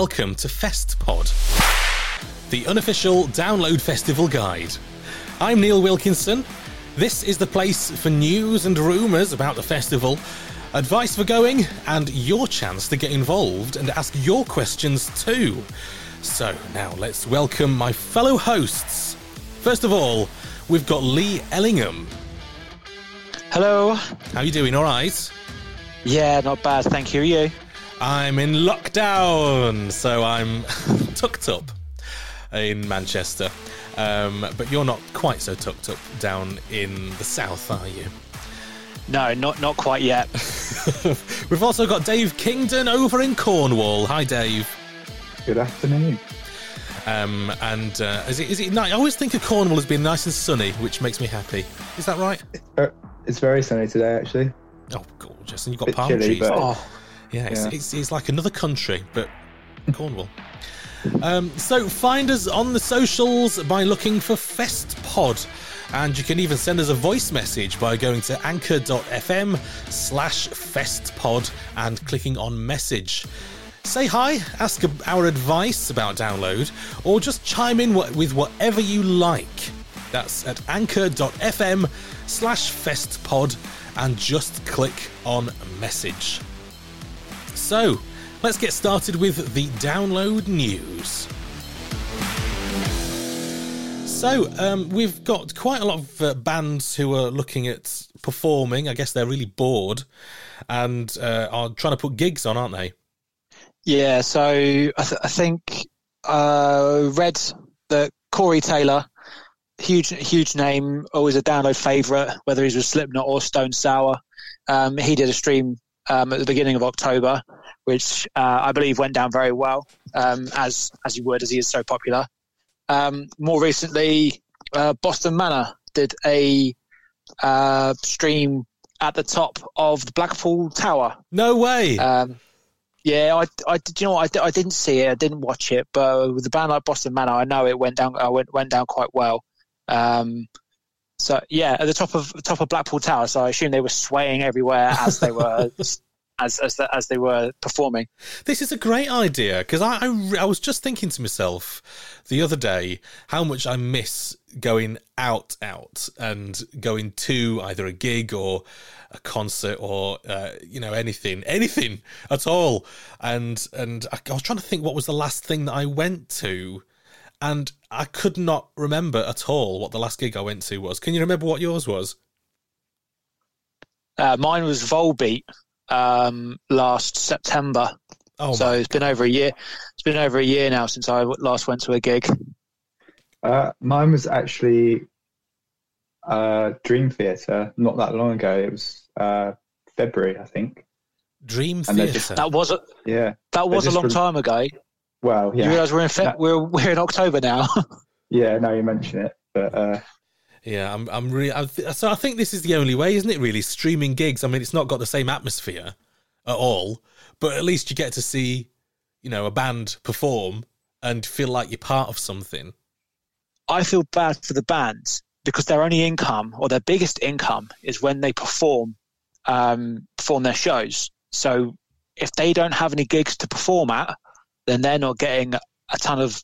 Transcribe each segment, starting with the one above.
Welcome to FestPod, the unofficial download festival guide. I'm Neil Wilkinson. This is the place for news and rumours about the festival, advice for going, and your chance to get involved and ask your questions too. So now let's welcome my fellow hosts. First of all, we've got Lee Ellingham. Hello. How are you doing? All right. Yeah, not bad. Thank you. You? I'm in lockdown, so I'm tucked up in Manchester. Um, but you're not quite so tucked up down in the south, are you? No, not not quite yet. We've also got Dave Kingdon over in Cornwall. Hi, Dave. Good afternoon. Um, and uh, is it is it nice? I always think of Cornwall as being nice and sunny, which makes me happy. Is that right? Uh, it's very sunny today, actually. Oh, gorgeous! And you've got Bit palm chilly, trees. but- Oh, yeah, it's, Yeah. It's, it's like another country, but Cornwall. Um, so find us on the socials by looking for FestPod. And you can even send us a voice message by going to anchor.fm slash festpod and clicking on message. Say hi, ask our advice about download, or just chime in with whatever you like. That's at anchor.fm slash festpod and just click on message. So, let's get started with the download news. So, um, we've got quite a lot of uh, bands who are looking at performing. I guess they're really bored and uh, are trying to put gigs on, aren't they? Yeah. So I, th- I think uh, read that Corey Taylor, huge huge name, always a download favourite, whether he's with Slipknot or Stone Sour. Um, he did a stream um, at the beginning of October, which uh, I believe went down very well, um, as as you would, as he is so popular. Um, more recently, uh, Boston Manor did a uh, stream at the top of the Blackpool Tower. No way. Um, yeah, I, I, do you know what? I, I didn't see it, I didn't watch it, but with a band like Boston Manor, I know it went down. I went went down quite well. Um, so yeah, at the top of top of Blackpool Tower. So I assume they were swaying everywhere as they were as as, the, as they were performing. This is a great idea because I, I I was just thinking to myself the other day how much I miss going out out and going to either a gig or a concert or uh, you know anything anything at all and and I, I was trying to think what was the last thing that I went to and I could not remember at all what the last gig I went to was. Can you remember what yours was? Uh, mine was Volbeat um, last September. Oh, so it's been over a year. It's been over a year now since I last went to a gig. Uh, mine was actually uh, Dream Theater not that long ago. It was uh, February, I think. Dream And Theatre. just- That was a, Yeah. that was a long re- time ago. Well, yeah. You realise we're in Fe- That- we're we're in October now. Yeah, now you mention it. But uh, Yeah, I'm. I'm really. I th- so I think this is the only way, isn't it? Really, streaming gigs. I mean, it's not got the same atmosphere at all, but at least you get to see, you know, a band perform and feel like you're part of something. I feel bad for the bands because their only income or their biggest income is when they perform um, perform their shows. So if they don't have any gigs to perform at, then they're not getting a ton of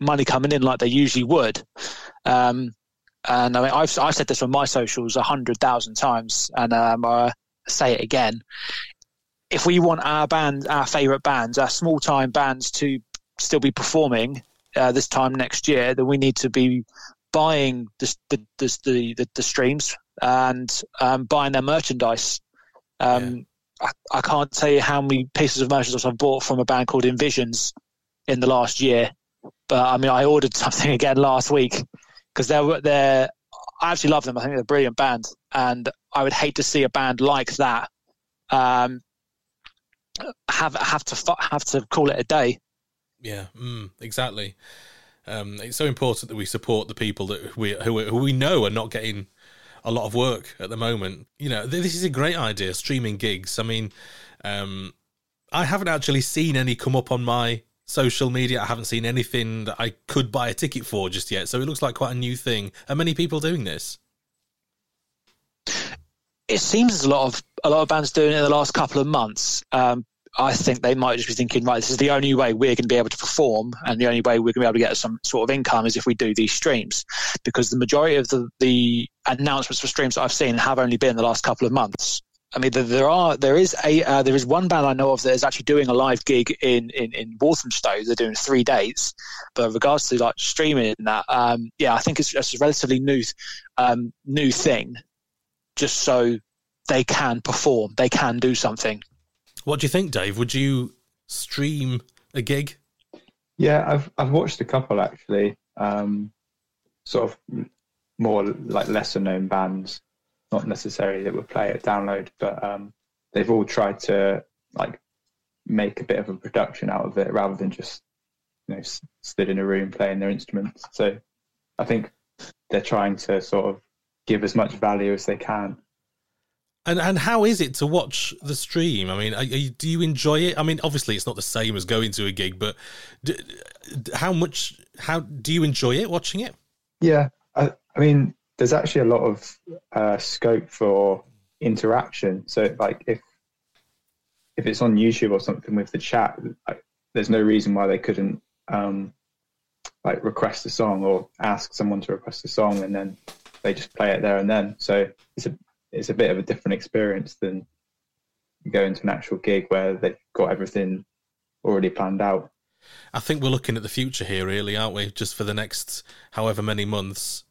money coming in like they usually would. Um, and I mean, I've I've said this on my socials a hundred thousand times, and um, I say it again. If we want our band, our favourite bands, our small time bands to still be performing uh, this time next year, then we need to be buying the the the, the, the streams and um, buying their merchandise. Um, yeah. I, I, can't tell you how many pieces of merchandise I've bought from a band called InVisions in the last year. But I mean, I ordered something again last week because they're they're I actually love them. I think they're a brilliant band, and I would hate to see a band like that um, have have to have to call it a day. Yeah, mm, exactly. Um, it's so important that we support the people that we who, who we know are not getting a lot of work at the moment. You know, this is a great idea, streaming gigs. I mean, um, I haven't actually seen any come up on my social media. I haven't seen anything that I could buy a ticket for just yet. So it looks like quite a new thing. Are many people doing this? It seems there's a lot of a lot of bands doing it in the last couple of months. Um, I think they might just be thinking, right, this is the only way we're going to be able to perform, and the only way we're going to be able to get some sort of income is if we do these streams. Because the majority of the, the announcements for streams that I've seen have only been the last couple of months. I mean, there are there is a uh, there is one band I know of that is actually doing a live gig in in in Walthamstow. They're doing three dates, but in regards to like streaming that, um, yeah, I think it's, it's a relatively new um, new thing, just so they can perform, they can do something. What do you think, Dave? Would you stream a gig? Yeah, I've I've watched a couple actually. Um, sort of more like lesser known bands not necessarily that would play it download, but um, they've all tried to like make a bit of a production out of it rather than just you know stood in a room playing their instruments. So I think they're trying to sort of give as much value as they can. And and how is it to watch the stream? I mean, you, do you enjoy it? I mean, obviously it's not the same as going to a gig, but do, how much how do you enjoy it watching it? Yeah, I, I mean, there's actually a lot of uh, scope for interaction. So like if if it's on YouTube or something with the chat, like, there's no reason why they couldn't um, like request a song or ask someone to request a song and then they just play it there and then. So it's a it's a bit of a different experience than going to an actual gig where they've got everything already planned out. I think we're looking at the future here, really, aren't we? Just for the next however many months,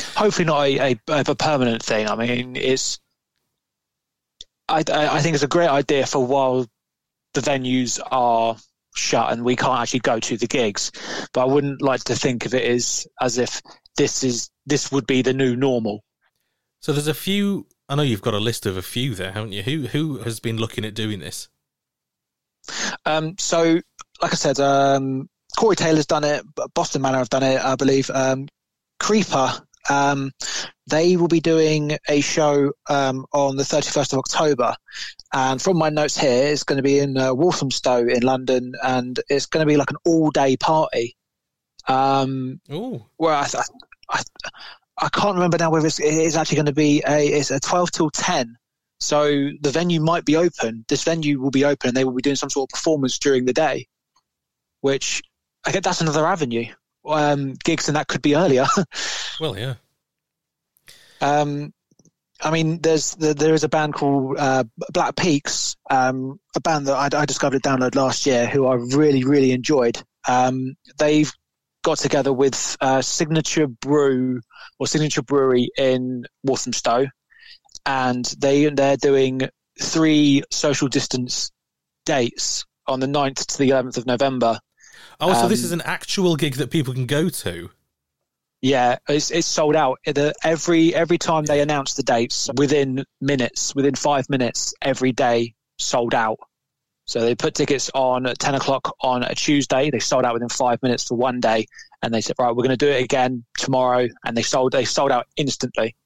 hopefully not a, a, a permanent thing. I mean, it's I, I think it's a great idea for while the venues are shut and we can't actually go to the gigs. But I wouldn't like to think of it as as if this is this would be the new normal. So there's a few. I know you've got a list of a few there, haven't you? Who who has been looking at doing this? Um, so, like I said, um, Corey Taylor's done it. Boston Manor have done it, I believe. Um, Creeper um, they will be doing a show um, on the 31st of October. And from my notes here, it's going to be in uh, Walthamstow in London, and it's going to be like an all day party. Um, Ooh. Where I, I, I, can't remember now whether it's, it's actually going to be a, it's a 12 till 10. So the venue might be open. This venue will be open, and they will be doing some sort of performance during the day, which I guess that's another avenue um, gigs, and that could be earlier. well, yeah. Um, I mean, there's there is a band called uh, Black Peaks, um, a band that I, I, discovered at Download last year, who I really really enjoyed. Um, they've got together with uh, Signature Brew or Signature Brewery in Walthamstow, and they they're doing three social distance dates on the 9th to the 11th of November Oh, so um, this is an actual gig that people can go to. Yeah, it's it's sold out. Every every time they announce the dates, within minutes, within five minutes, every day sold out. So they put tickets on at 10 o'clock on a Tuesday. They sold out within five minutes for one day. And they said, right, we're going to do it again tomorrow. And they sold, they sold out instantly.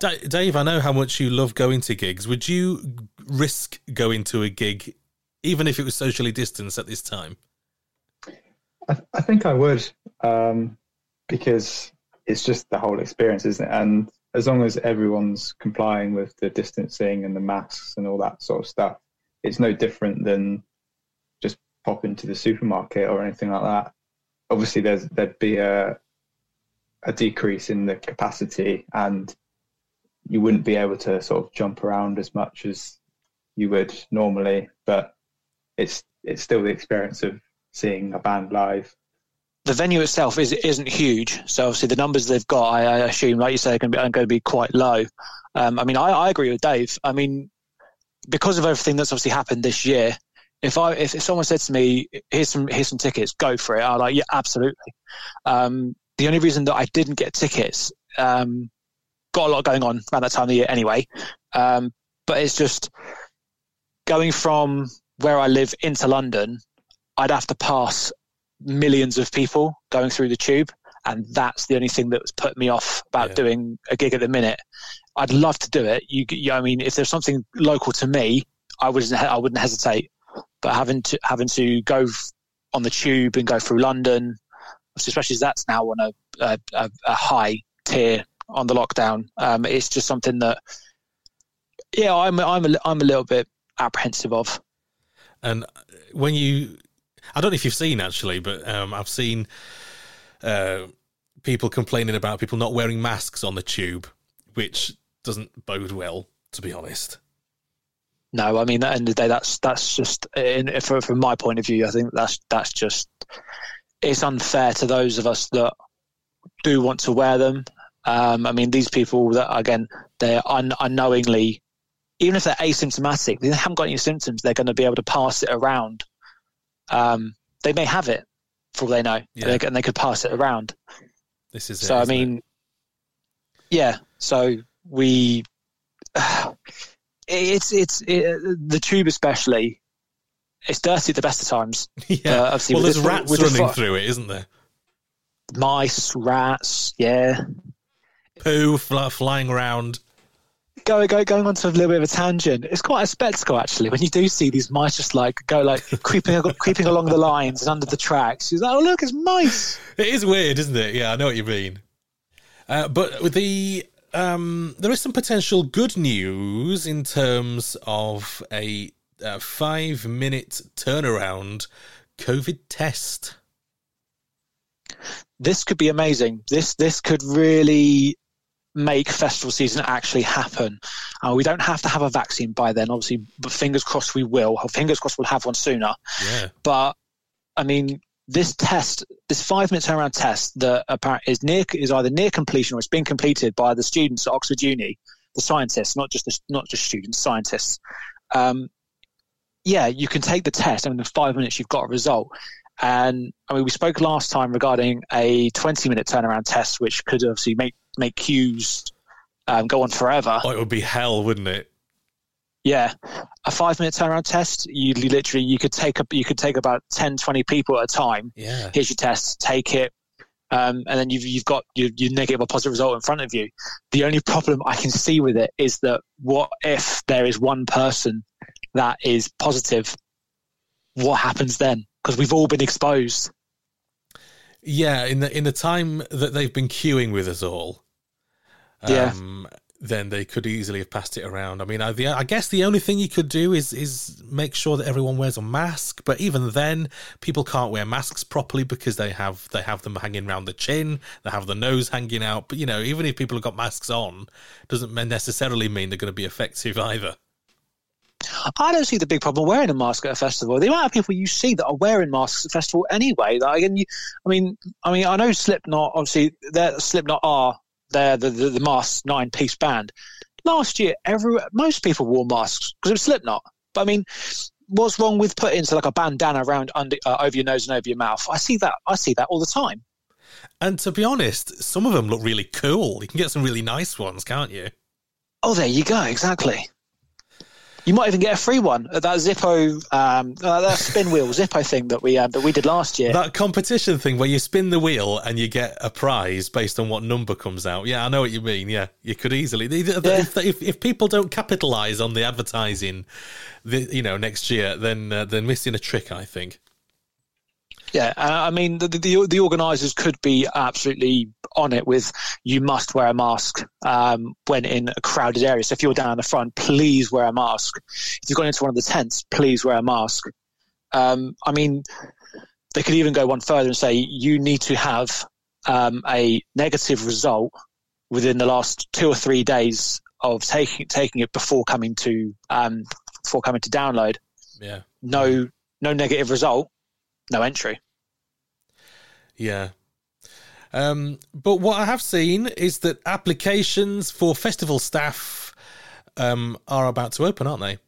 Dave, I know how much you love going to gigs. Would you risk going to a gig, even if it was socially distanced at this time? I, th- I think I would, um, because it's just the whole experience, isn't it? And as long as everyone's complying with the distancing and the masks and all that sort of stuff, it's no different than just pop into the supermarket or anything like that. Obviously, there's there'd be a a decrease in the capacity, and you wouldn't be able to sort of jump around as much as you would normally. But it's it's still the experience of seeing a band live. The venue itself is isn't huge, so obviously the numbers they've got, I, I assume, like you say, are going to be, are going to be quite low. Um, I mean, I, I agree with Dave. I mean, because of everything that's obviously happened this year, if I if, if someone said to me, "Here's some here's some tickets, go for it," I'm like, "Yeah, absolutely." Um, the only reason that I didn't get tickets, um, got a lot going on around that time of the year anyway, um, but it's just going from where I live into London. I'd have to pass millions of people going through the tube, and that's the only thing that's put me off about yeah. doing a gig at the minute. I'd love to do it. You, you, I mean, if there's something local to me, I wouldn't, I wouldn't hesitate. But having to having to go on the tube and go through London, especially as that's now on a, a, a high tier on the lockdown, um, it's just something that, yeah, I'm I'm a, I'm a little bit apprehensive of. And when you, I don't know if you've seen actually, but um, I've seen uh, people complaining about people not wearing masks on the tube, which doesn't bode well, to be honest. No, I mean at the end of the day, that's that's just in, from, from my point of view. I think that's that's just it's unfair to those of us that do want to wear them. Um, I mean, these people that again they're un, unknowingly, even if they're asymptomatic, they haven't got any symptoms. They're going to be able to pass it around. Um, they may have it for all they know, yeah. and they could pass it around. This is so. It, I mean, it? yeah. So we it's it's it, the tube especially it's dirty at the best of times yeah uh, well there's rats running the, through it isn't there mice rats yeah poo fl- flying around Going go, going on to a little bit of a tangent. It's quite a spectacle actually when you do see these mice just like go like creeping creeping along the lines and under the tracks. You're like, oh look, it's mice. It is weird, isn't it? Yeah, I know what you mean. Uh, but with the um, there is some potential good news in terms of a, a five minute turnaround COVID test. This could be amazing. This this could really make festival season actually happen. Uh, we don't have to have a vaccine by then, obviously, but fingers crossed we will. Fingers crossed we'll have one sooner. Yeah. But I mean, this test, this five minute turnaround test that apparently is near is either near completion or it's been completed by the students at Oxford Uni, the scientists, not just the, not just students, scientists. Um, yeah, you can take the test, and in five minutes you've got a result. And I mean, we spoke last time regarding a 20 minute turnaround test, which could obviously make make queues um, go on forever. Oh, it would be hell, wouldn't it? Yeah, a five minute turnaround test. You literally you could take you could take about 10, 20 people at a time. Yeah. Here's your test. Take it. Um, and then you've you've got your, your negative or positive result in front of you. The only problem I can see with it is that what if there is one person that is positive? What happens then? Because we've all been exposed. Yeah, in the in the time that they've been queuing with us all, um, yeah then they could easily have passed it around. I mean, I, the, I, guess the only thing you could do is is make sure that everyone wears a mask. But even then, people can't wear masks properly because they have they have them hanging around the chin, they have the nose hanging out. But you know, even if people have got masks on, doesn't necessarily mean they're going to be effective either. I don't see the big problem wearing a mask at a festival. The amount of people you see that are wearing masks at a festival anyway. Like, and you, I mean, I mean, I know Slipknot. Obviously, Slipknot are they're the, the, the mask nine piece band. Last year, every most people wore masks because it was Slipknot. But I mean, what's wrong with putting so like a bandana around under uh, over your nose and over your mouth? I see that. I see that all the time. And to be honest, some of them look really cool. You can get some really nice ones, can't you? Oh, there you go. Exactly. You might even get a free one at that Zippo, um, uh, that spin wheel Zippo thing that we uh, that we did last year. That competition thing where you spin the wheel and you get a prize based on what number comes out. Yeah, I know what you mean. Yeah, you could easily. If, Yeah. if, if people don't capitalize on the advertising, the, you know, next year, then uh, they're missing a trick. I think. Yeah, uh, I mean the the, the organisers could be absolutely on it with you must wear a mask um, when in a crowded area. So if you're down in the front, please wear a mask. If you've gone into one of the tents, please wear a mask. Um, I mean, they could even go one further and say you need to have um, a negative result within the last two or three days of taking taking it before coming to um, before coming to download. Yeah. No, no negative result, no entry. Yeah. Um, but what I have seen is that applications for festival staff um, are about to open, aren't they?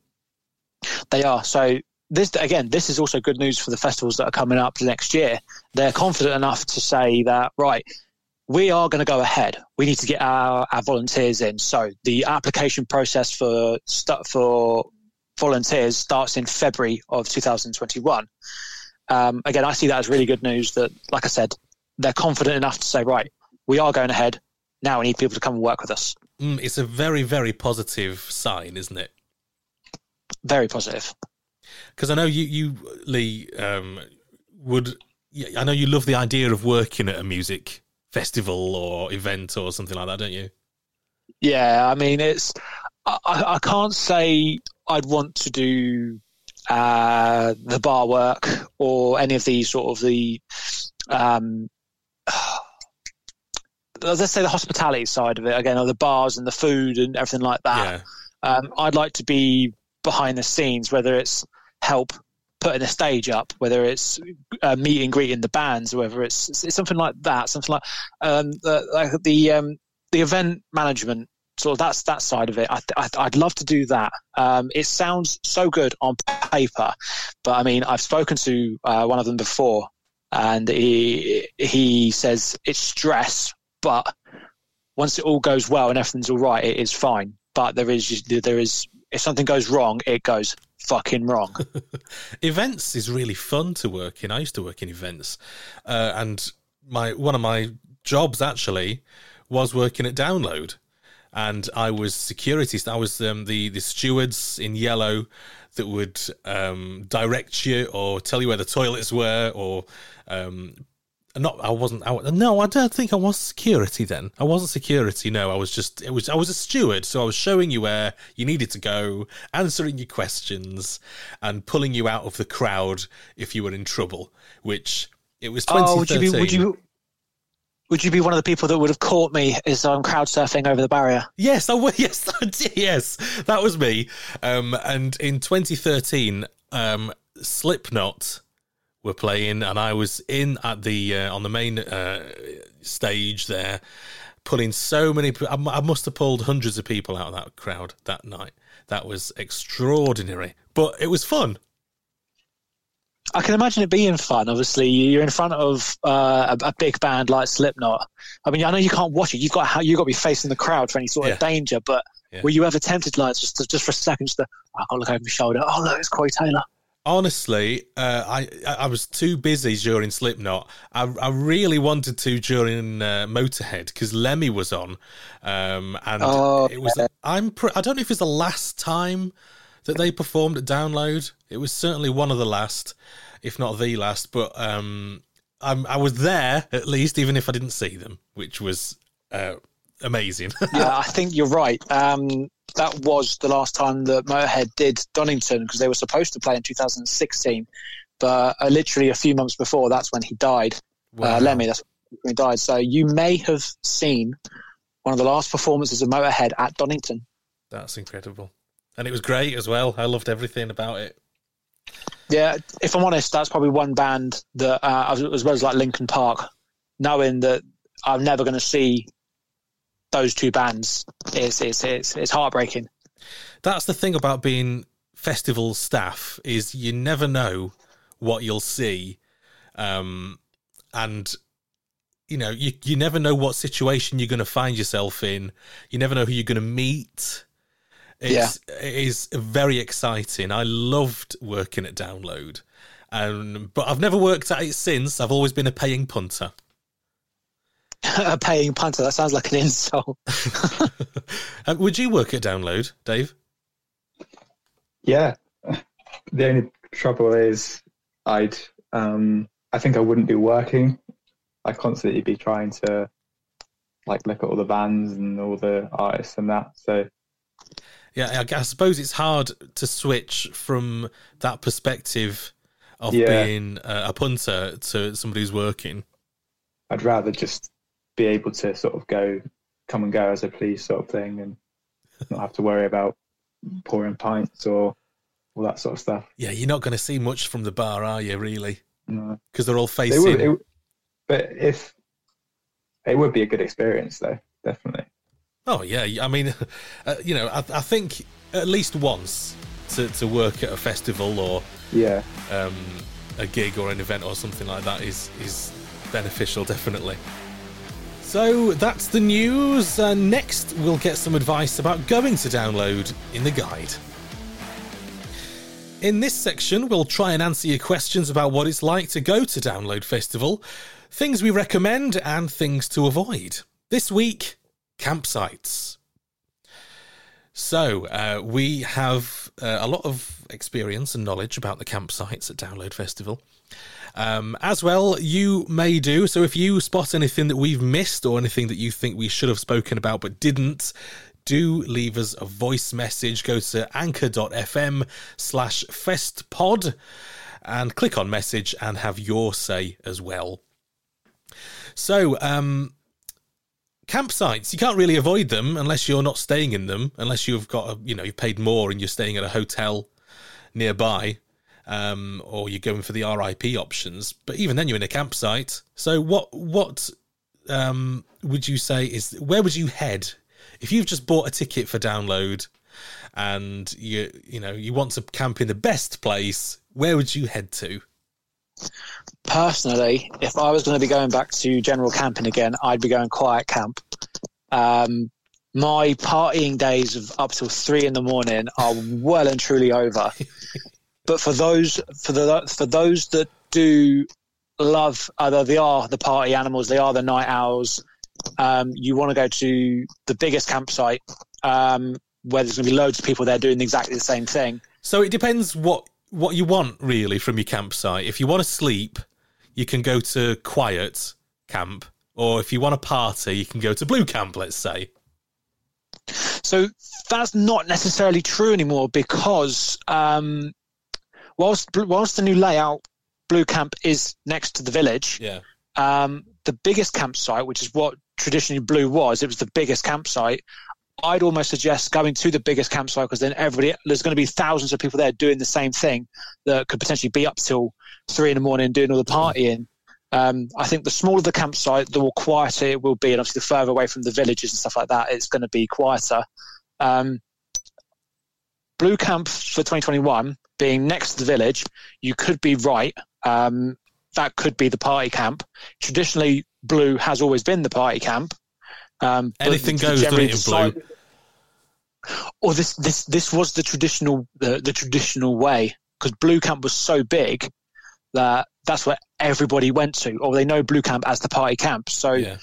They are. So this again, this is also good news for the festivals that are coming up next year. They're confident enough to say that right, we are going to go ahead. We need to get our, our volunteers in. So the application process for for volunteers starts in February of 2021. Um, again, I see that as really good news. That, like I said, they're confident enough to say, right, we are going ahead. Now we need people to come and work with us. Mm, it's a very, very positive sign, isn't it? Very positive. Because I know you, you Lee, um, would. I know you love the idea of working at a music festival or event or something like that, don't you? Yeah, I mean, it's. I, I I can't say I'd want to do uh, the bar work or any of the sort of the. Um, let's say the hospitality side of it again, or the bars and the food and everything like that. Yeah. Um, I'd like to be behind the scenes, whether it's help putting a stage up, whether it's uh, meet and greeting the bands, or whether it's, it's something like that, something like um, the, like the um, the event management. So that's that side of it. I, I, I'd love to do that. Um, it sounds so good on paper, but I mean, I've spoken to uh, one of them before, and he he says it's stress, but once it all goes well and everything's all right, it is fine. But there is there is if something goes wrong, it goes fucking wrong. events is really fun to work in. I used to work in events, uh, and my one of my jobs actually was working at Download, and I was security. I was um, the the stewards in yellow that would um, direct you or tell you where the toilets were or. Um, not I wasn't I, no I don't think I was security then I wasn't security no I was just it was I was a steward so I was showing you where you needed to go answering your questions and pulling you out of the crowd if you were in trouble which it was oh, would you 2013 be would you would you be one of the people that would have caught me as I'm crowd surfing over the barrier? Yes, I was. Yes, I did. Yes, that was me. Um, and in 2013, um, Slipknot were playing, and I was in at the uh, on the main uh, stage there, pulling so many. I must have pulled hundreds of people out of that crowd that night. That was extraordinary, but it was fun. I can imagine it being fun. Obviously, you're in front of uh, a, a big band like Slipknot. I mean, I know you can't watch it. You've got you got to be facing the crowd for any sort Yeah. of danger. But Yeah. were you ever tempted, like just to, just for a second, just to, oh, look over my shoulder. Oh look, it's Corey Taylor. Honestly, uh, I I was too busy during Slipknot. I I really wanted to during uh, Motorhead because Lemmy was on, um, and Oh, it was. I'm. Pr- I don't know if it's the last time that they performed at Download. It was certainly one of the last, if not the last. But um, I'm, I was there at least, even if I didn't see them, which was uh, amazing. Yeah, I think you're right. Um, that was the last time that Motorhead did Donington because they were supposed to play in 2016, but uh, literally a few months before, that's when he died. Wow. Uh, Lemmy, that's when he died. So you may have seen one of the last performances of Motorhead at Donington. That's incredible, and it was great as well. I loved everything about it. Yeah, if I'm honest, that's probably one band that, uh, as well as like Linkin Park, knowing that I'm never going to see those two bands, is it's, it's, it's heartbreaking. that's the thing about being festival staff is you never know what you'll see um and you know you you never know what situation you're going to find yourself in you never know who you're going to meet It's, It is very exciting. I loved working at Download, um, but I've never worked at it since. I've always been a paying punter. a paying punter. That sounds like an insult. Uh, Would you work at Download, Dave? Yeah. The only trouble is, I'd, um, I think I wouldn't be working. I'd constantly be trying to, like, look at all the bands and all the artists and that. So, Yeah, I, I suppose it's hard to switch from that perspective of Yeah. being uh, a punter to somebody who's working. I'd rather just be able to sort of go, come and go as I please, sort of thing, and not have to worry about pouring pints or all that sort of stuff. Yeah, you're not going to see much from the bar, are you? Really? No. Because they're all It facing. would, it, but if it would be a good experience, though, definitely. Oh yeah, I mean, uh, you know, I, I think at least once to, to work at a festival or Yeah. um, a gig or an event or something like that is is beneficial, definitely. So that's the news. Uh, next, we'll get some advice about going to download in the guide. In this section, we'll try and answer your questions about what it's like to go to Download Festival, things we recommend, and things to avoid. This week, campsites. So, uh, we have uh, a lot of experience and knowledge about the campsites at Download Festival. Um, as well, you may do. So, if you spot anything that we've missed or anything that you think we should have spoken about but didn't, do leave us a voice message. Go to anchor.fm slash festpod and click on message and have your say as well. So, um, campsites. You can't really avoid them unless you're not staying in them unless you've got a, you know you've paid more and you're staying at a hotel nearby um, or you're going for the RIP options. But even then you're in a campsite. So what what um, would you say is where would you head? If you've just bought a ticket for download and you you know you want to camp in the best place where would you head to Personally, if I was going to be going back to general camping again, I'd be going quiet camp. Um, my partying days of up till three in the morning are well and truly over. but for those for the for those that do love, uh, they are the party animals. They are the night owls. Um, you want to go to the biggest campsite um, where there's going to be loads of people there doing exactly the same thing. So it depends what what you want really from your campsite. If you want to sleep, you can go to quiet camp, or if you want to party, you can go to blue camp. Let's say. So that's not necessarily true anymore because um, whilst whilst the new layout, Blue Camp is next to the village. Yeah. Um, the biggest campsite, which is what traditionally Blue was, it was the biggest campsite. I'd almost suggest going to the biggest campsite because then everybody there's going to be thousands of people there doing the same thing that could potentially be up till three in the morning doing all the partying. Um, I think the smaller the campsite, the more quieter it will be, and obviously the further away from the villages and stuff like that, it's going to be quieter. Um, Blue Camp for 2021 being next to the village, you could be right. Um, that could be the party camp. Traditionally, Blue has always been the party camp. Um, Anything goes, doesn't it, in Blue? Or this this this was the traditional the, the traditional way because Blue Camp was so big that that's where everybody went to, or they know Blue Camp as the party camp. So Yeah.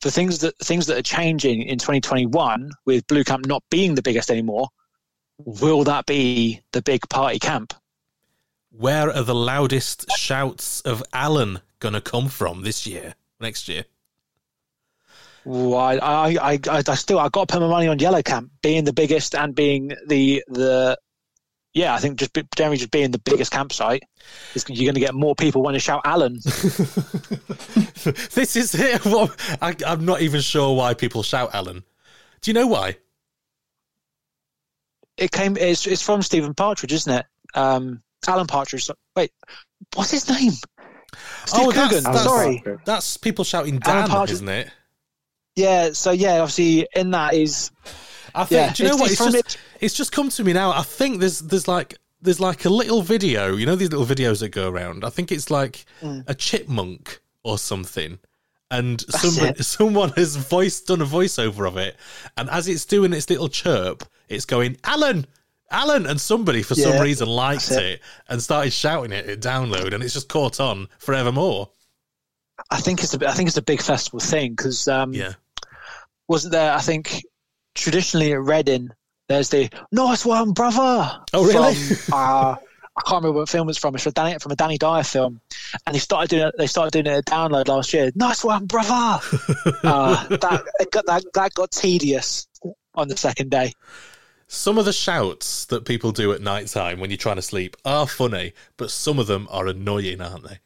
the things that things that are changing in 2021 with Blue Camp not being the biggest anymore, will that be the big party camp? Where are the loudest shouts of Alan gonna come from this year? Next year? Ooh, I, I, I, I I still I got to put my money on Yellow Camp being the biggest and being the the yeah I think just generally just being the biggest campsite is you're going to get more people when to shout Alan. this is it. What, I, I'm not even sure why people shout Alan. Do you know why? it came it's it's from Stephen Partridge, isn't it? Um, Alan Partridge. Wait, what's his name? Steve Oh, that's- Coogan. that's- Sorry. That's people shouting Alan Dan, Partridge- isn't it? Yeah. So yeah, obviously in that is I think. Yeah, do you know it's- what? it's It's, just it's just come to me now. I think there's there's like there's like a little video. You know these little videos that go around. I think it's like Mm. a chipmunk or something, and someone someone has voiced done a voiceover of it, and as it's doing its little chirp, it's going Alan. Alan and somebody for some reason liked it. it. and started shouting it at download, and it's just caught on forevermore. I think it's a, I think it's a big festival thing because um, Yeah, wasn't there? I think traditionally at Reading, there's the nice one, brother. Oh, really? From, uh, I can't remember what film it's from. It's from a Danny, from a Danny Dyer film, and they started doing it. They started doing it at download last year. Nice one, brother. uh, that, it got, that that got tedious on the second day. some of the shouts that people do at night time when you're trying to sleep are funny, but some of them are annoying, aren't they?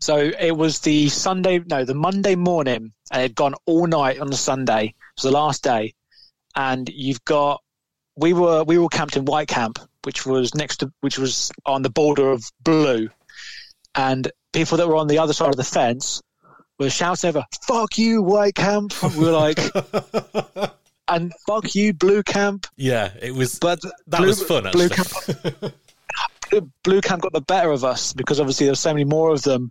So it was the Sunday, no, the Monday morning, and it had gone all night on the Sunday. It was the last day, and you've got we were we were camped in White Camp, which was next to which was on the border of Blue, and people that were on the other side of the fence were shouting over "Fuck you, White Camp!" We were like, and "Fuck you, Blue Camp!" Yeah, it was. But that Blue- was fun. Blue Actually. Camp Blue- Blue Camp got the better of us because obviously there's so many more of them,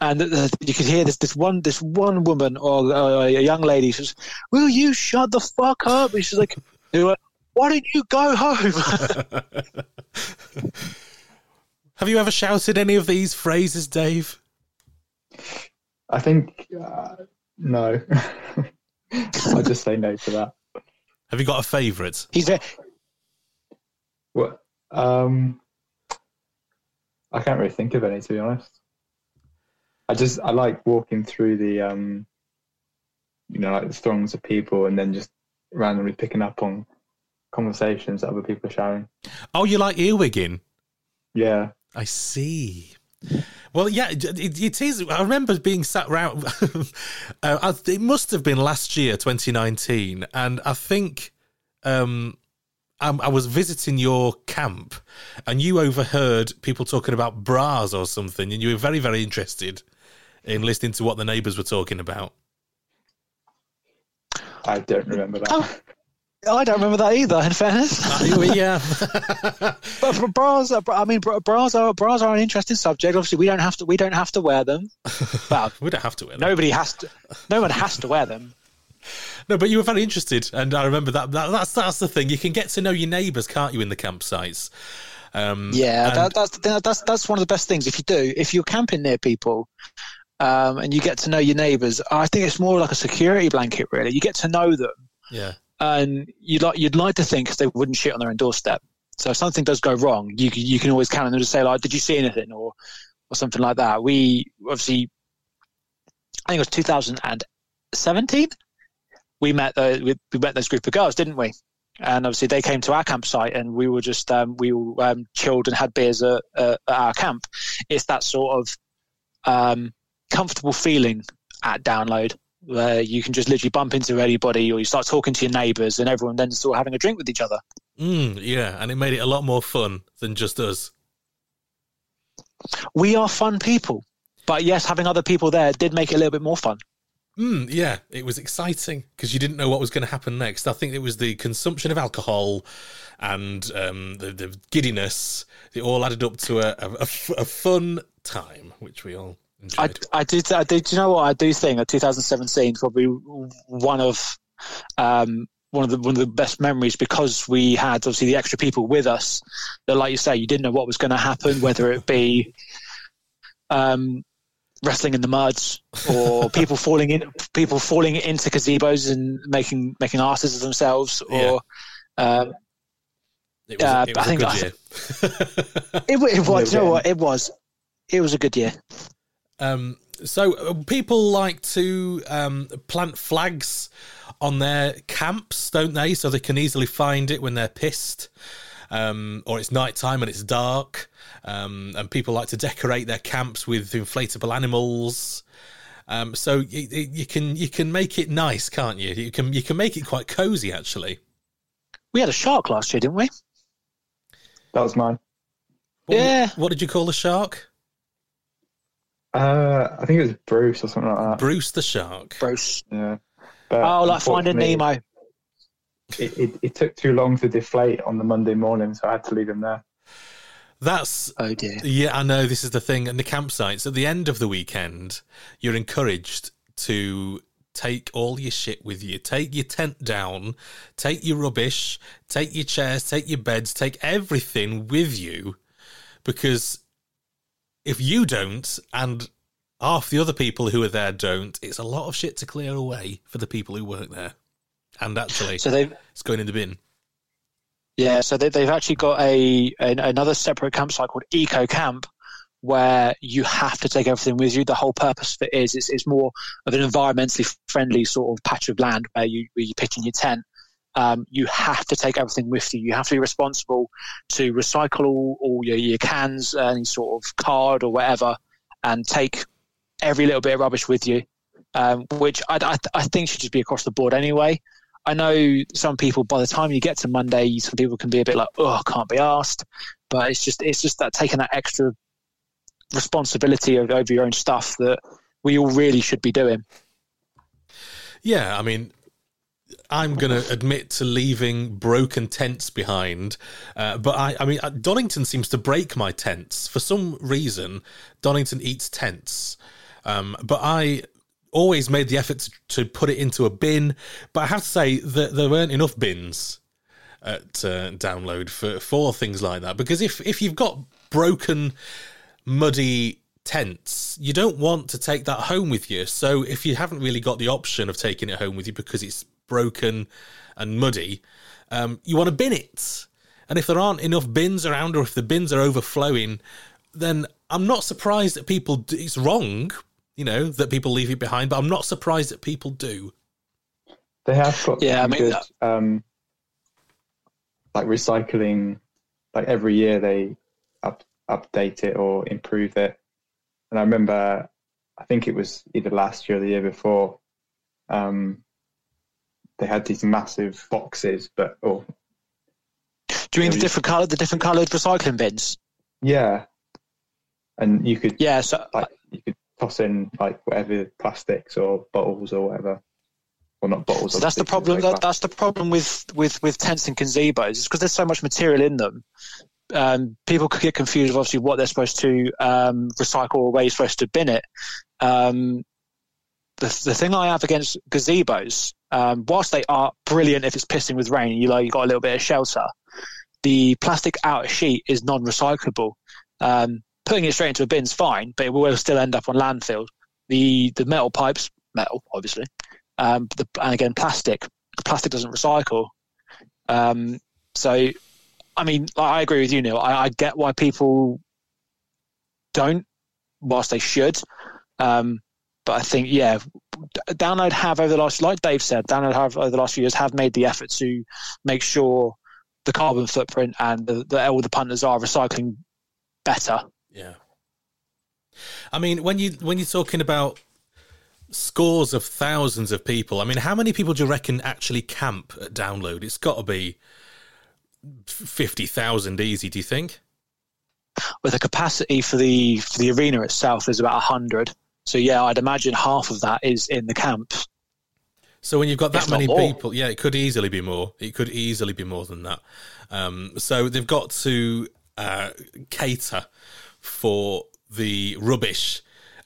and you could hear this this one this one woman or uh, a young lady says, "Will you shut the fuck up?" And she's like, "Why don't you go home?" Have you ever shouted any of these phrases, Dave? I think uh, no. I'll just say no to that. Have you got a favourite? He's there. What? Um, I can't really think of any to be honest. I just I like walking through the um, you know, like the throngs of people, and then just randomly picking up on conversations that other people are sharing. Oh, you like earwigging? Yeah, I see. Well, yeah, it, it is. I remember being sat around. uh, it must have been last year, 2019, and I think um, I, I was visiting your camp, and you overheard people talking about bras or something, and you were very, very interested in listening to what the neighbours were talking about. I don't remember that. Oh. I don't remember that either. In fairness, yeah, but for bras, are, I mean, bras are bras are an interesting subject. Obviously, we don't have to we don't have to wear them. Well, we don't have to. Wear them. nobody has to. No one has to wear them. No, but you were very interested, and I remember that, that. That's that's the thing. You can get to know your neighbours, can't you, in the campsites? Um, Yeah, and- that, that's that's that's one of the best things. If you do, if you're camping near people, um, and you get to know your neighbours, I think it's more like a security blanket. Really, you get to know them, yeah. and you'd like you'd like to think they wouldn't shit on their own doorstep. So if something does go wrong, you can- you can always count on them to say like, "Did you see anything?" or or something like that. We obviously, I think it was 2017. We met the we, we met those group of girls, didn't we? And obviously they came to our campsite, and we were just um, we all um, chilled and had beers at, uh, at our camp. It's that sort of um, comfortable feeling at download where you can just literally bump into anybody, or you start talking to your neighbours, and everyone then sort of having a drink with each other. Mm, yeah, and it made it a lot more fun than just us. We are fun people, but yes, having other people there did make it a little bit more fun. Mm, yeah, it was exciting because you didn't know what was going to happen next. I think it was the consumption of alcohol and um, the, the giddiness. It all added up to a, a, a f- a fun time, which we all I, enjoyed. I do. I do. Do you know what I do think? Of 2017 probably one of um, one of the one of the best memories because we had obviously the extra people with us. That, like you say, you didn't know what was going to happen, whether it be um, wrestling in the muds or people falling in people falling into gazebos and making making asses of themselves, or um, it was, yeah, it I was a think good I- year. it, wa- it was. You know what? It was. It was a good year. Um, so uh, people like to um, plant flags on their camps, don't they? So they can easily find it when they're pissed, um, or it's night time and it's dark. Um, and people like to decorate their camps with inflatable animals. Um, so you, you can you can make it nice, can't you? You can you can make it quite cozy, actually. We had a shark last year, didn't we? That was mine. What, Yeah. What did you call the shark? Uh, I think it was Bruce or something like that. Bruce the shark. Bruce. Yeah. But Oh, like Finding unfortunately, Nemo. It, it, it took too long to deflate on the Monday morning, so I had to leave them there. That's Oh dear. yeah, I know this is the thing. And the campsites at the end of the weekend, you're encouraged to take all your shit with you. Take your tent down, take your rubbish, take your chairs, take your beds, take everything with you, because if you don't, and half the other people who are there don't, it's a lot of shit to clear away for the people who work there. And actually, So they've it's going in the bin. Yeah, so they, they've actually got a an, another separate campsite called Eco Camp, where you have to take everything with you. The whole purpose of it is it's, it's more of an environmentally friendly sort of patch of land where you where you pitch in your tent. Um, you have to take everything with you. You have to be responsible to recycle all, all your, your cans, any sort of card or whatever, and take every little bit of rubbish with you, um, which I, I, I think should just be across the board anyway. I know some people by the time you get to Monday, some people can be a bit like, "Oh, I can't be asked," but it's just it's just that taking that extra responsibility over, your own stuff that we all really should be doing. Yeah, I mean, I'm going to admit to leaving broken tents behind, uh, but I, I mean, uh, Donington seems to break my tents for some reason. Donington eats tents, um, but I always made the effort to, to put it into a bin. But I have to say that there weren't enough bins at uh, download for for things like that because if if you've got broken muddy tents you don't want to take that home with you so if you haven't really got the option of taking it home with you because it's broken and muddy um, you want to bin it and if there aren't enough bins around or if the bins are overflowing then i'm not surprised that people it's wrong you know that people leave it behind but i'm not surprised that people do They have got Yeah, I mean, good, um, like recycling. Like every year they up, update it or improve it. And I remember, I think it was either last year or the year before. Um, they had these massive boxes, but oh Do you mean the different color, the different coloured recycling bins? yeah, and you could Yeah, so like you could toss in like whatever plastics or bottles or whatever. Well, not bottles. So that's the problem. they're That, that's the problem with with with tents and gazebos. It's because there's so much material in them. Um, people could get confused of obviously what they're supposed to um, recycle or where you're supposed to bin it. Um, the the thing I have against gazebos, um, whilst they are brilliant if it's pissing with rain, you like you got a little bit of shelter. The plastic outer sheet is non-recyclable. Um, putting it straight into a bin's fine, but it will still end up on landfill. The the metal pipes, metal obviously, um, the, and again plastic. Plastic doesn't recycle. Um, so, I mean, I agree with you, Neil. I, I get why people don't, whilst they should. Um, but I think, yeah, download have over the last, like Dave said, download have over the last few years have made the effort to make sure the carbon footprint and the, the all the punters are recycling better. Yeah. I mean, when you when you're talking about scores of thousands of people, I mean, how many people do you reckon actually camp at download? It's got to be fifty thousand easy. Do you think? with a capacity for the for the arena itself is about hundred. So yeah, I'd imagine half of that is in the camps. So when you've got that many more. people, yeah, it could easily be more. It could easily be more than that. Um, so they've got to uh, cater for the rubbish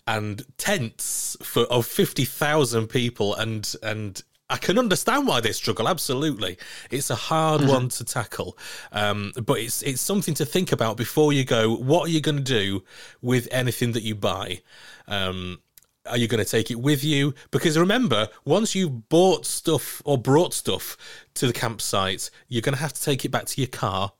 and tents for of fifty thousand people, and and I can understand why they struggle. Absolutely, it's a hard one to tackle, um, but it's it's something to think about before you go. What are you going to do with anything that you buy? Um, are you going to take it with you? Because remember, once you've bought stuff or brought stuff to the campsite, you're going to have to take it back to your car.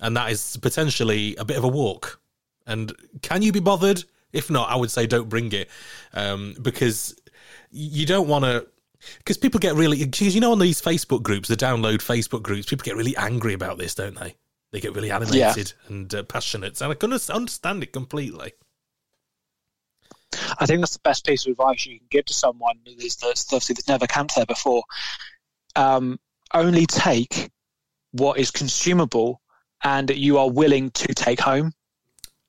And that is potentially a bit of a walk. And can you be bothered? If not, I would say don't bring it. Um, because you don't want to. Because people get really. Because you know, on these Facebook groups, the download Facebook groups, people get really angry about this, don't they? They get really animated and uh, passionate. And I can understand it completely. I think that's the best piece of advice you can give to someone is that's obviously that's never camped there before. Um, only take what is consumable and you are willing to take home.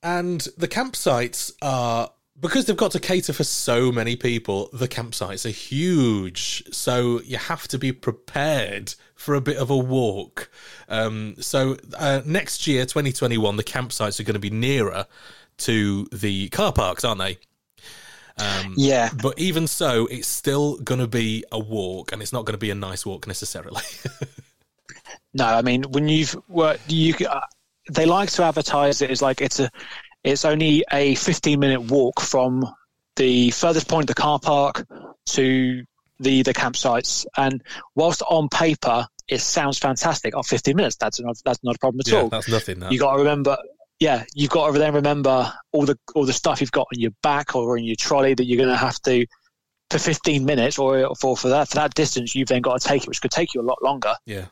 And the campsites are because they've got to cater for so many people, the campsites are huge. So you have to be prepared for a bit of a walk. Um, so uh, next year, 2021, the campsites are going to be nearer to the car parks, aren't they? Um, Yeah. But even so, it's still going to be a walk, and it's not going to be a nice walk necessarily. No, I mean when you've worked, you uh, they like to advertise it as like it's a it's only a 15 minute walk from the furthest point of the car park to the the campsites, and whilst on paper it sounds fantastic, oh, 15 minutes that's not that's not a problem at yeah, all. that's nothing. That. You got to remember. Yeah, you've got to then remember all the all the stuff you've got on your back or in your trolley that you're going to have to for 15 minutes or for for that for that distance you've then got to take it, which could take you a lot longer. Yeah.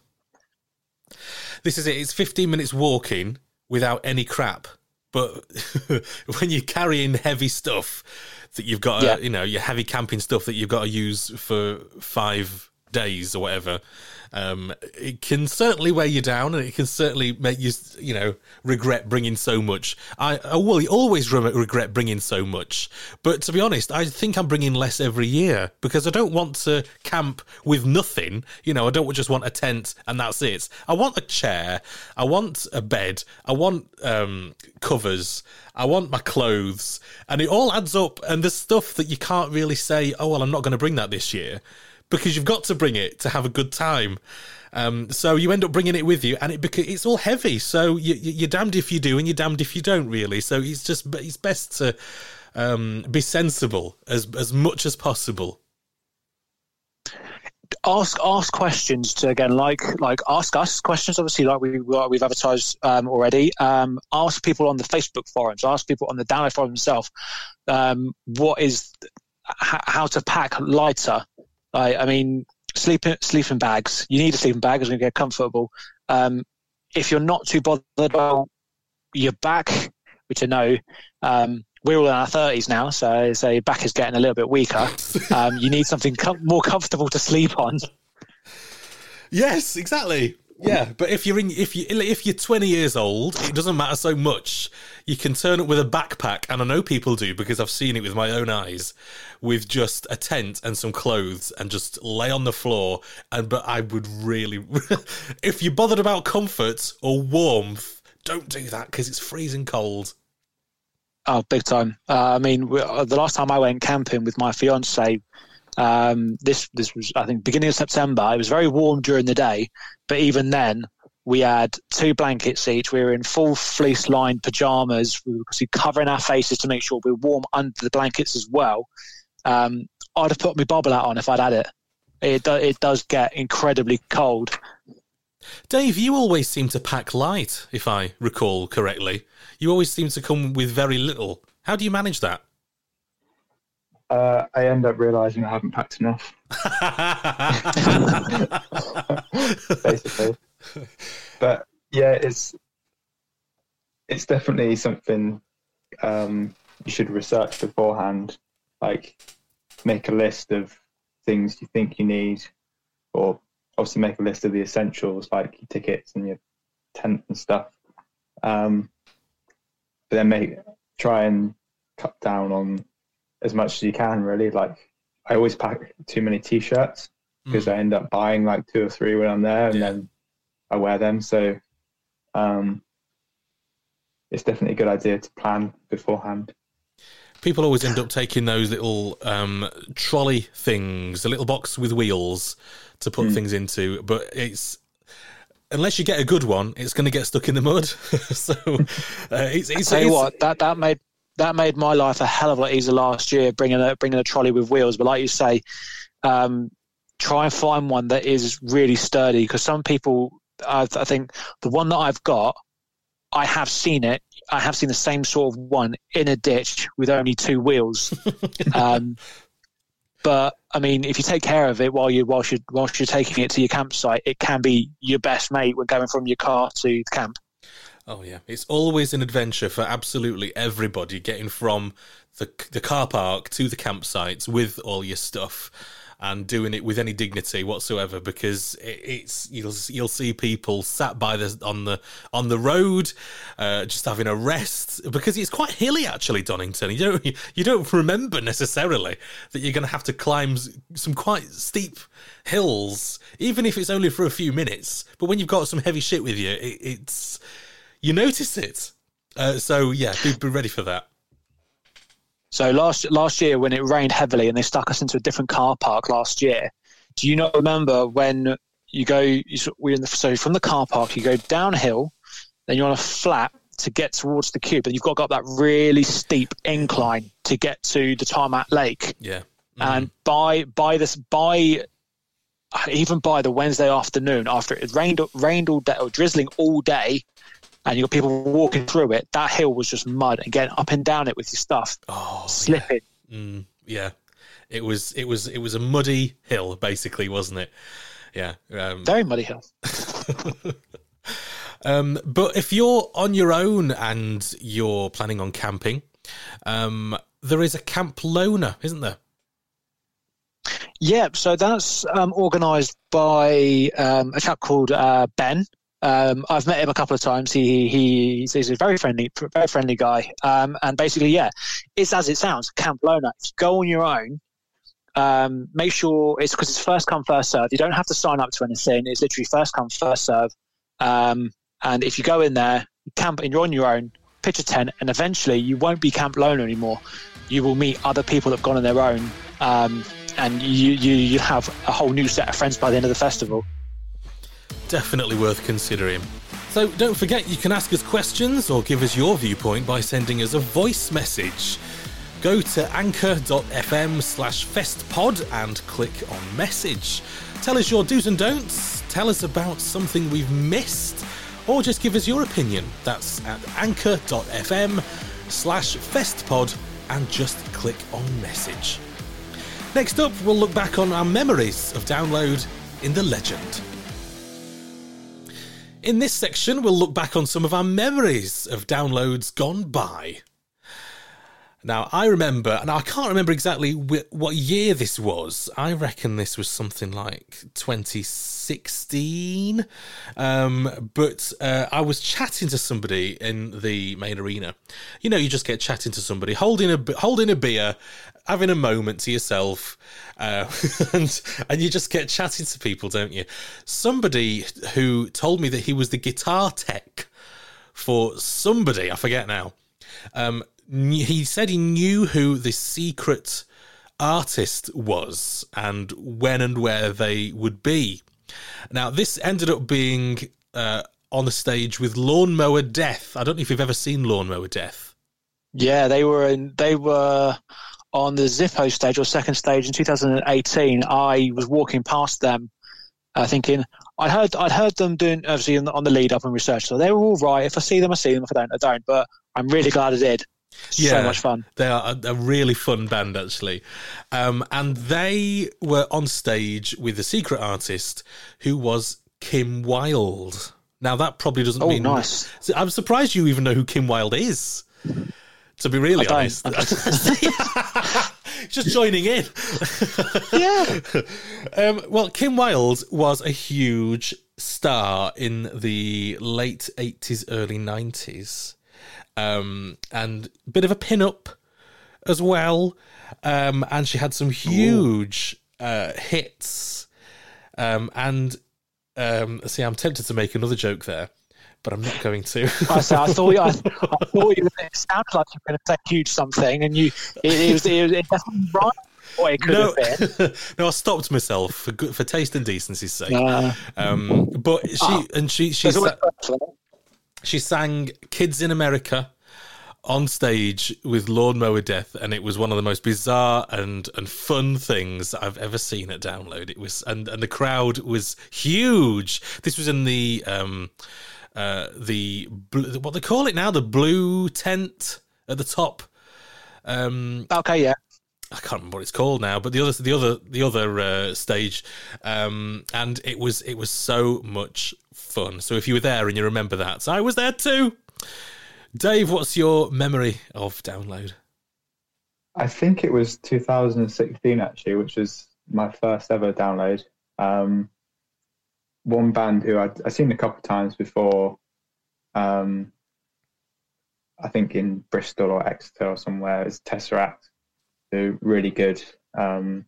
This is it. It's 15 minutes walking without any crap. But when you're carrying heavy stuff that you've got, to, Yeah. you know, your heavy camping stuff that you've got to use for five days or whatever, um, it can certainly weigh you down and it can certainly make you, you know, regret bringing so much. I, I will always re- regret bringing so much. But to be honest, I think I'm bringing less every year because I don't want to camp with nothing. You know, I don't just want a tent and that's it. I want a chair. I want a bed. I want um, covers. I want my clothes. And it all adds up. And there's stuff that you can't really say, oh, well, I'm not going to bring that this year because you've got to bring it to have a good time. Um, so you end up bringing it with you, and it it's all heavy. So you, you're damned if you do, and you're damned if you don't. Really. So it's just it's best to um, be sensible as as much as possible. ask ask questions to again like like ask us questions obviously like we we've advertised um, already um, ask people on the facebook forums ask people on the download forum themselves um, what is h- how to pack lighter I, I mean sleeping sleeping bags you need a sleeping bag as we get comfortable um, if you're not too bothered about your back which I know um, we're all in our 30s now, so so your back is getting a little bit weaker. Um, you need something com- more comfortable to sleep on. Yes, exactly. Yeah, but if you're in, if you if you're 20 years old, it doesn't matter so much. You can turn up with a backpack, and I know people do because I've seen it with my own eyes, with just a tent and some clothes, and just lay on the floor. And but I would really, if you're bothered about comfort or warmth, don't do that because it's freezing cold. Oh, big time. Uh, I mean, uh, the last time I went camping with my fiance, um, this this was I think beginning of September. It was very warm during the day, but even then we had two blankets each. We were in full fleece lined pajamas. We were covering our faces to make sure we were warm under the blankets as well. Um, I'd have put my bobble out on if I'd had it. It do, it does get incredibly cold. Dave, you always seem to pack light, if I recall correctly. You always seem to come with very little. How do you manage that? Uh, I end up realizing I haven't packed enough, basically. but yeah, it's it's definitely something um, you should research beforehand. Like, make a list of things you think you need, or obviously make a list of the essentials like your tickets and your tent and stuff. Um, but then make try and cut down on as much as you can. Really, like I always pack too many t-shirts because I end up buying like two or three when I'm there, and Yeah. then I wear them. So um, it's definitely a good idea to plan beforehand. People always end up taking those little um, trolley things, a little box with wheels to put things into, but it's unless you get a good one, it's going to get stuck in the mud. so uh, it's, it's, Tell you it's- what, that that made that made my life a hell of a lot easier last year, bringing a bringing a trolley with wheels. But like you say, um, try and find one that is really sturdy because some people, I, I think the one that I've got, I have seen it. I have seen the same sort of one in a ditch with only two wheels. um, but I mean, if you take care of it while you whilst you whilst you're taking it to your campsite, it can be your best mate when going from your car to the camp. Oh yeah, it's always an adventure for absolutely everybody getting from the the car park to the campsites with all your stuff. and doing it with any dignity whatsoever because it, it's you'll you'll see people sat by the on the on the road uh, just having a rest because it's quite hilly actually Donington you don't you don't remember necessarily that you're going to have to climb some quite steep hills even if it's only for a few minutes but when you've got some heavy shit with you it, it's you notice it uh, so yeah be, be ready for that so last last year when it rained heavily and they stuck us into a different car park last year, do you not remember when you go? You, we're in the so from the car park you go downhill, then you're on a flat to get towards the cube, and you've got to go up that really steep incline to get to the tarmac lake. Yeah, mm-hmm. and by by this by even by the Wednesday afternoon after it rained rained all day or drizzling all day, and you got people walking through it. That hill was just mud and getting up and down it with your stuff, oh, slipping. Yeah. Mm, yeah. it was it was it was a muddy hill, basically, wasn't it? Yeah, um, very muddy hill. um, but if you're on your own and you're planning on camping, um, there is a Camp Lona, isn't there? Yeah, so that's um, organised by um, a chap called uh, Ben, um, I've met him a couple of times. He, he he's a very friendly, very friendly guy. Um, and basically, yeah, it's as it sounds. Camp Lona. Go on your own, um, make sure it's because it's first come first serve. You don't have to sign up to anything. It's literally first come first serve. Um, and if you go in there, camp and you're on your own, pitch a tent, and eventually you won't be Camp Lona anymore. You will meet other people that've gone on their own, um, and you you you have a whole new set of friends by the end of the festival definitely worth considering. So don't forget you can ask us questions or give us your viewpoint by sending us a voice message. Go to anchor.fm slash festpod and click on message. Tell us your do's and don'ts, tell us about something we've missed, or just give us your opinion. That's at anchor.fm slash festpod and just click on message. Next up, we'll look back on our memories of download in the legend. In this section, we'll look back on some of our memories of downloads gone by. Now, I remember, and I can't remember exactly wh- what year this was. I reckon this was something like 2016. Um, but uh, I was chatting to somebody in the main arena. You know, you just get chatting to somebody, holding a holding a beer, having a moment to yourself, uh, and and you just get chatting to people, don't you? Somebody who told me that he was the guitar tech for somebody, I forget now. Um, he said he knew who the secret artist was and when and where they would be. Now, this ended up being uh, on the stage with Lawnmower Deth. I don't know if you've ever seen Lawnmower Deth. Yeah, they were in. They were on the Zippo stage or second stage in 2018, I was walking past them, uh, thinking I'd heard I'd heard them doing obviously on the, on the lead up and research, so they were all right. If I see them, I see them. If I don't, I don't. But I'm really glad I did. Yeah, so much fun. They are a, a really fun band, actually. Um, and they were on stage with a secret artist who was Kim Wilde. Now, that probably doesn't oh, mean. nice. I'm surprised you even know who Kim Wilde is to be really honest. Just joining in. yeah. Um, well, Kim Wilde was a huge star in the late 80s, early 90s. Um, and a bit of a pin up as well. Um, and she had some huge uh, hits. Um, and um, see, I'm tempted to make another joke there but I'm not going to. I, so I thought, I, I thought you, it sounded like you were going to say huge something, and you it, it was it, it definitely right. What it could no, have been. no, I stopped myself for good, for taste and decency's sake. Uh, um, but she oh, and she she sa- she sang "Kids in America" on stage with Lawnmower Deth, and it was one of the most bizarre and and fun things I've ever seen at Download. It was, and and the crowd was huge. This was in the um, uh, the what they call it now, the blue tent at the top. Um, okay, yeah. I can't remember what it's called now, but the other, the other, the other uh, stage, um, and it was it was so much fun. So if you were there and you remember that, I was there too. Dave, what's your memory of download? I think it was 2016 actually, which was my first ever download. Um, one band who I'd, I'd seen a couple of times before. Um, I think in Bristol or Exeter or somewhere is Tesseract, really good, um,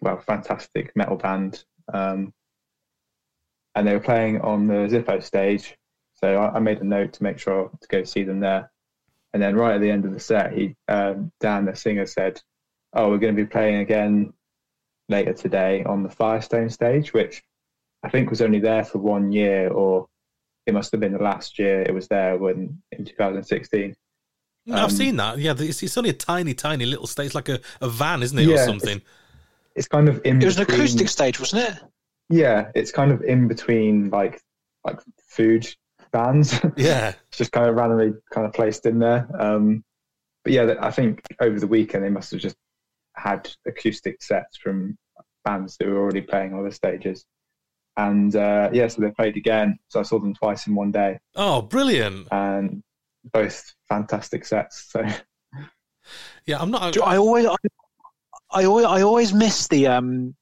well, fantastic metal band. Um, and they were playing on the Zippo stage, so I, I, made a note to make sure to go see them there. And then right at the end of the set, he um, Dan, the singer, said, "Oh, we're going to be playing again later today on the Firestone stage, which I think was only there for one year, or it must have been the last year it was there when in 2016. Um, I've seen that. Yeah, it's, it's, only a tiny, tiny little stage, It's like a, a van, isn't it, yeah, or something? It's, it's, kind of in. It was between, an acoustic stage, wasn't it? Yeah, it's kind of in between like like food vans. Yeah, it's just kind of randomly kind of placed in there. Um, but yeah, I think over the weekend they must have just had acoustic sets from bands that were already playing on the stages. And uh, yeah, so they played again. So I saw them twice in one day. Oh, brilliant! And both fantastic sets. So yeah, I'm not. I always, I, I always, I always miss the um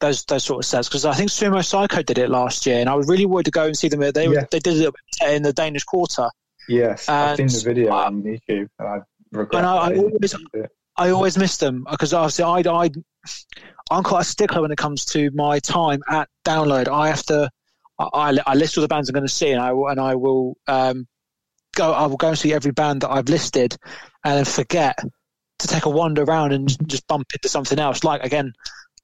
those those sort of sets because I think Sumo Cyco did it last year, and I was really worried to go and see them. They yeah. they did it in the Danish Quarter. Yes, and, I've seen the video on YouTube, and I regret. And I, I always, I always miss them because obviously I, I, I'm quite a stickler when it comes to my time at download. I have to, I, I list all the bands I'm going to see, and I and I will um, go. I will go and see every band that I've listed, and then forget to take a wander around and just bump into something else. Like again,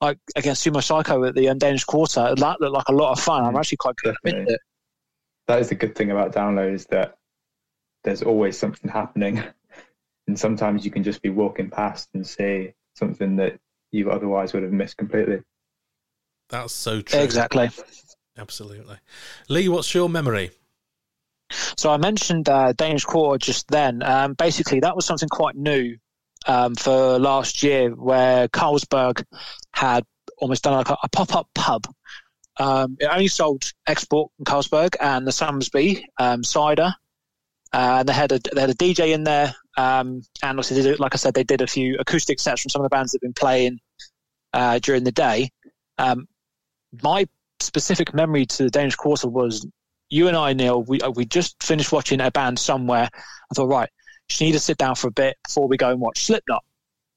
like against Sumo Cyco at the um, Danish Quarter, that looked like a lot of fun. I'm actually quite good at it. That is the good thing about download is that there's always something happening and sometimes you can just be walking past and see something that you otherwise would have missed completely. That's so true. Exactly. Absolutely. Lee, what's your memory? So I mentioned uh, Danish Quarter just then. Um, basically, that was something quite new um, for last year, where Carlsberg had almost done like a, a pop-up pub. Um, it only sold export in Carlsberg and the Somersby um, cider. Uh, they had a they had a DJ in there um, and like I said, they did a few acoustic sets from some of the bands that have been playing uh, during the day. Um, my specific memory to the Danish Quarter was you and I, Neil. We uh, we just finished watching a band somewhere. I thought, right, just need to sit down for a bit before we go and watch Slipknot.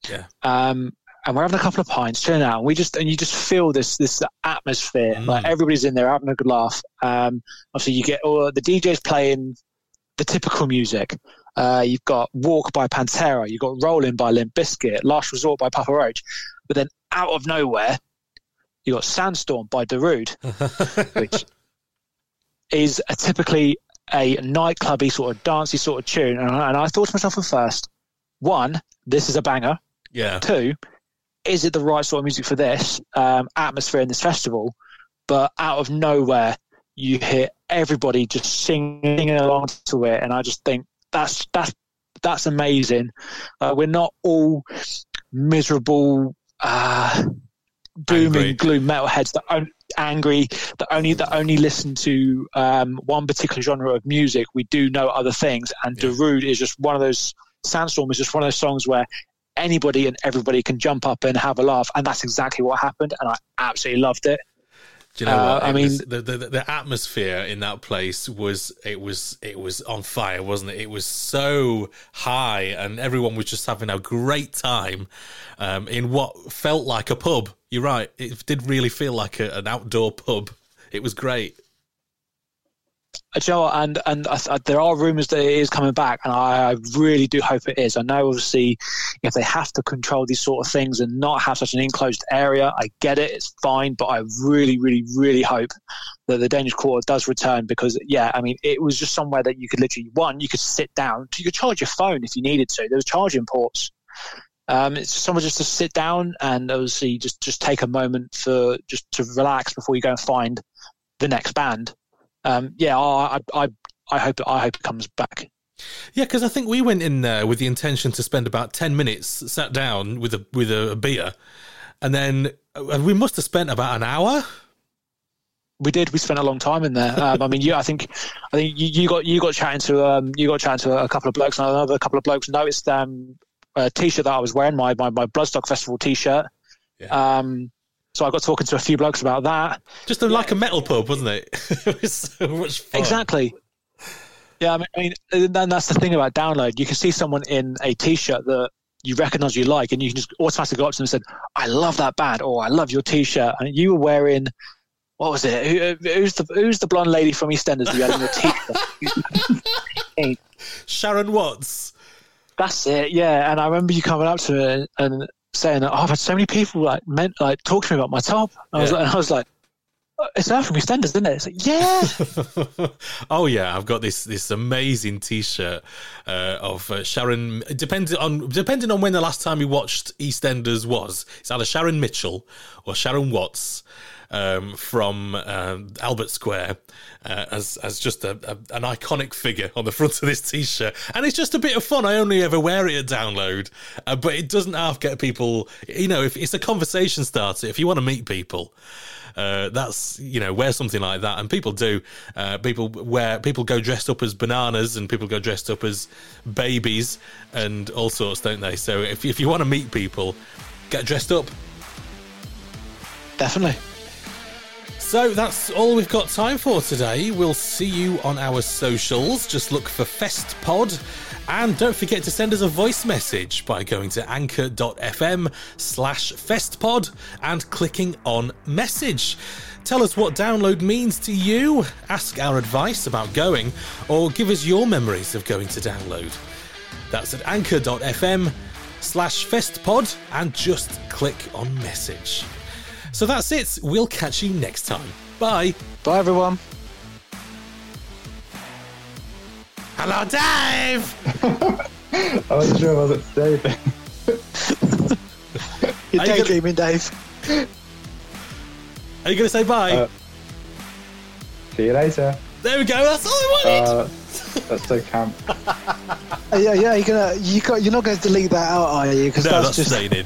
Yeah. Um, and we're having a couple of pints, chilling out. And we just and you just feel this this atmosphere. Mm. Like everybody's in there having a good laugh. Um, obviously, you get all the DJs playing the typical music. Uh, you've got Walk by Pantera. You've got Rolling by Limp Bizkit. Last Resort by Papa Roach. But then out of nowhere, you got Sandstorm by Darude, which is a typically a nightclubby sort of dancey sort of tune. And I, and I thought to myself at first, one, this is a banger. Yeah. Two, is it the right sort of music for this um, atmosphere in this festival? But out of nowhere, you hear everybody just singing along to it, and I just think that's that's that's amazing. Uh, we're not all miserable, uh, angry. and gloom metalheads that angry that only that only listen to um, one particular genre of music. We do know other things, and yeah. Darude is just one of those. Sandstorm is just one of those songs where anybody and everybody can jump up and have a laugh, and that's exactly what happened, and I absolutely loved it. Do you know uh, what? I mean, was, the, the the atmosphere in that place was it was it was on fire, wasn't it? It was so high, and everyone was just having a great time um, in what felt like a pub. You're right; it did really feel like a, an outdoor pub. It was great. Joe, and and I, I, there are rumours that it is coming back, and I, I, really do hope it is. I know, obviously, if they have to control these sort of things and not have such an enclosed area, I get it, it's fine. But I really, really, really hope that the Danish Quarter does return because, yeah, I mean, it was just somewhere that you could literally one, you could sit down, you could charge your phone if you needed to. There was charging ports. Um, it's somewhere just to sit down and obviously just just take a moment for just to relax before you go and find the next band um, yeah, I, I, I hope I hope it comes back. Yeah, because I think we went in there with the intention to spend about ten minutes, sat down with a with a, beer, and then uh, we must have spent about an hour. We did. We spent a long time in there. Um, I mean, yeah, I think I think you, you, got you got chatting to um, you got chatting to a couple of blokes, and another couple of blokes noticed um, a t-shirt that I was wearing, my my, my Bloodstock Festival t-shirt. Um, so I got talking to a few blokes about that. Just a, like a metal pub, wasn't it? it was so much fun. Exactly. Yeah, I mean, and that's the thing about download. You can see someone in a t-shirt that you recognise you like, and you can just automatically go up to them and say, "I love that band," or "I love your t-shirt," and you were wearing. What was it? Who, uh, who's the Who's the blonde lady from EastEnders you had in your t-shirt? Sharon Watts. That's it. Yeah, and I remember you coming up to me and saying, "Oh, I've had so many people like meant like talk to me about my top." I was Yeah. like, I was like, "Oh, "It's her from EastEnders, isn't it?" It's like, "Yeah." oh yeah, I've got this this amazing T-shirt uh, of uh, Sharon. Depending on depending on when the last time we watched EastEnders was, it's either Sharon Mitchell or Sharon Watts um, from um, Albert Square uh, as as just a, a, an iconic figure on the front of this T-shirt, and it's just a bit of fun. I only ever wear it at download, uh, but it doesn't half get people. You know, if it's a conversation starter, if you want to meet people uh, that's you know wear something like that and people do uh, people wear people go dressed up as bananas and people go dressed up as babies and all sorts don't they so if, if you want to meet people get dressed up Definitely. So that's all we've got time for today we'll see you on our socials just look for festpod and don't forget to send us a voice message by going to anchor.fm slash festpod and clicking on message. Tell us what download means to you, ask our advice about going, or give us your memories of going to download. That's at anchor.fm slash festpod and just click on message. So that's it. We'll catch you next time. Bye. Bye, everyone. Hello, Dave. I wasn't sure I was at David. You're Are you gonna- daydreaming, Dave. Are you going to say bye? Uh, See you later. there we go. That's all I wanted. Uh, that's so camp. Yeah, yeah. You're gonna, you got, you're not going to delete that out, are you? Because no, that's, that's just. staying in.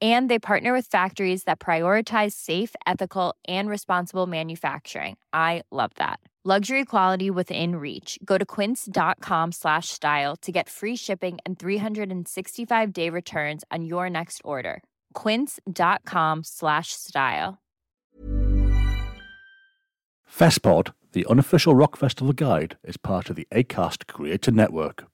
And they partner with factories that prioritize safe, ethical, and responsible manufacturing. I love that. Luxury quality within reach. Go to quince.com slash style to get free shipping and 365 day returns on your next order. Quince.com slash style. FestPod, the unofficial rock festival guide, is part of the ACAST Creator Network.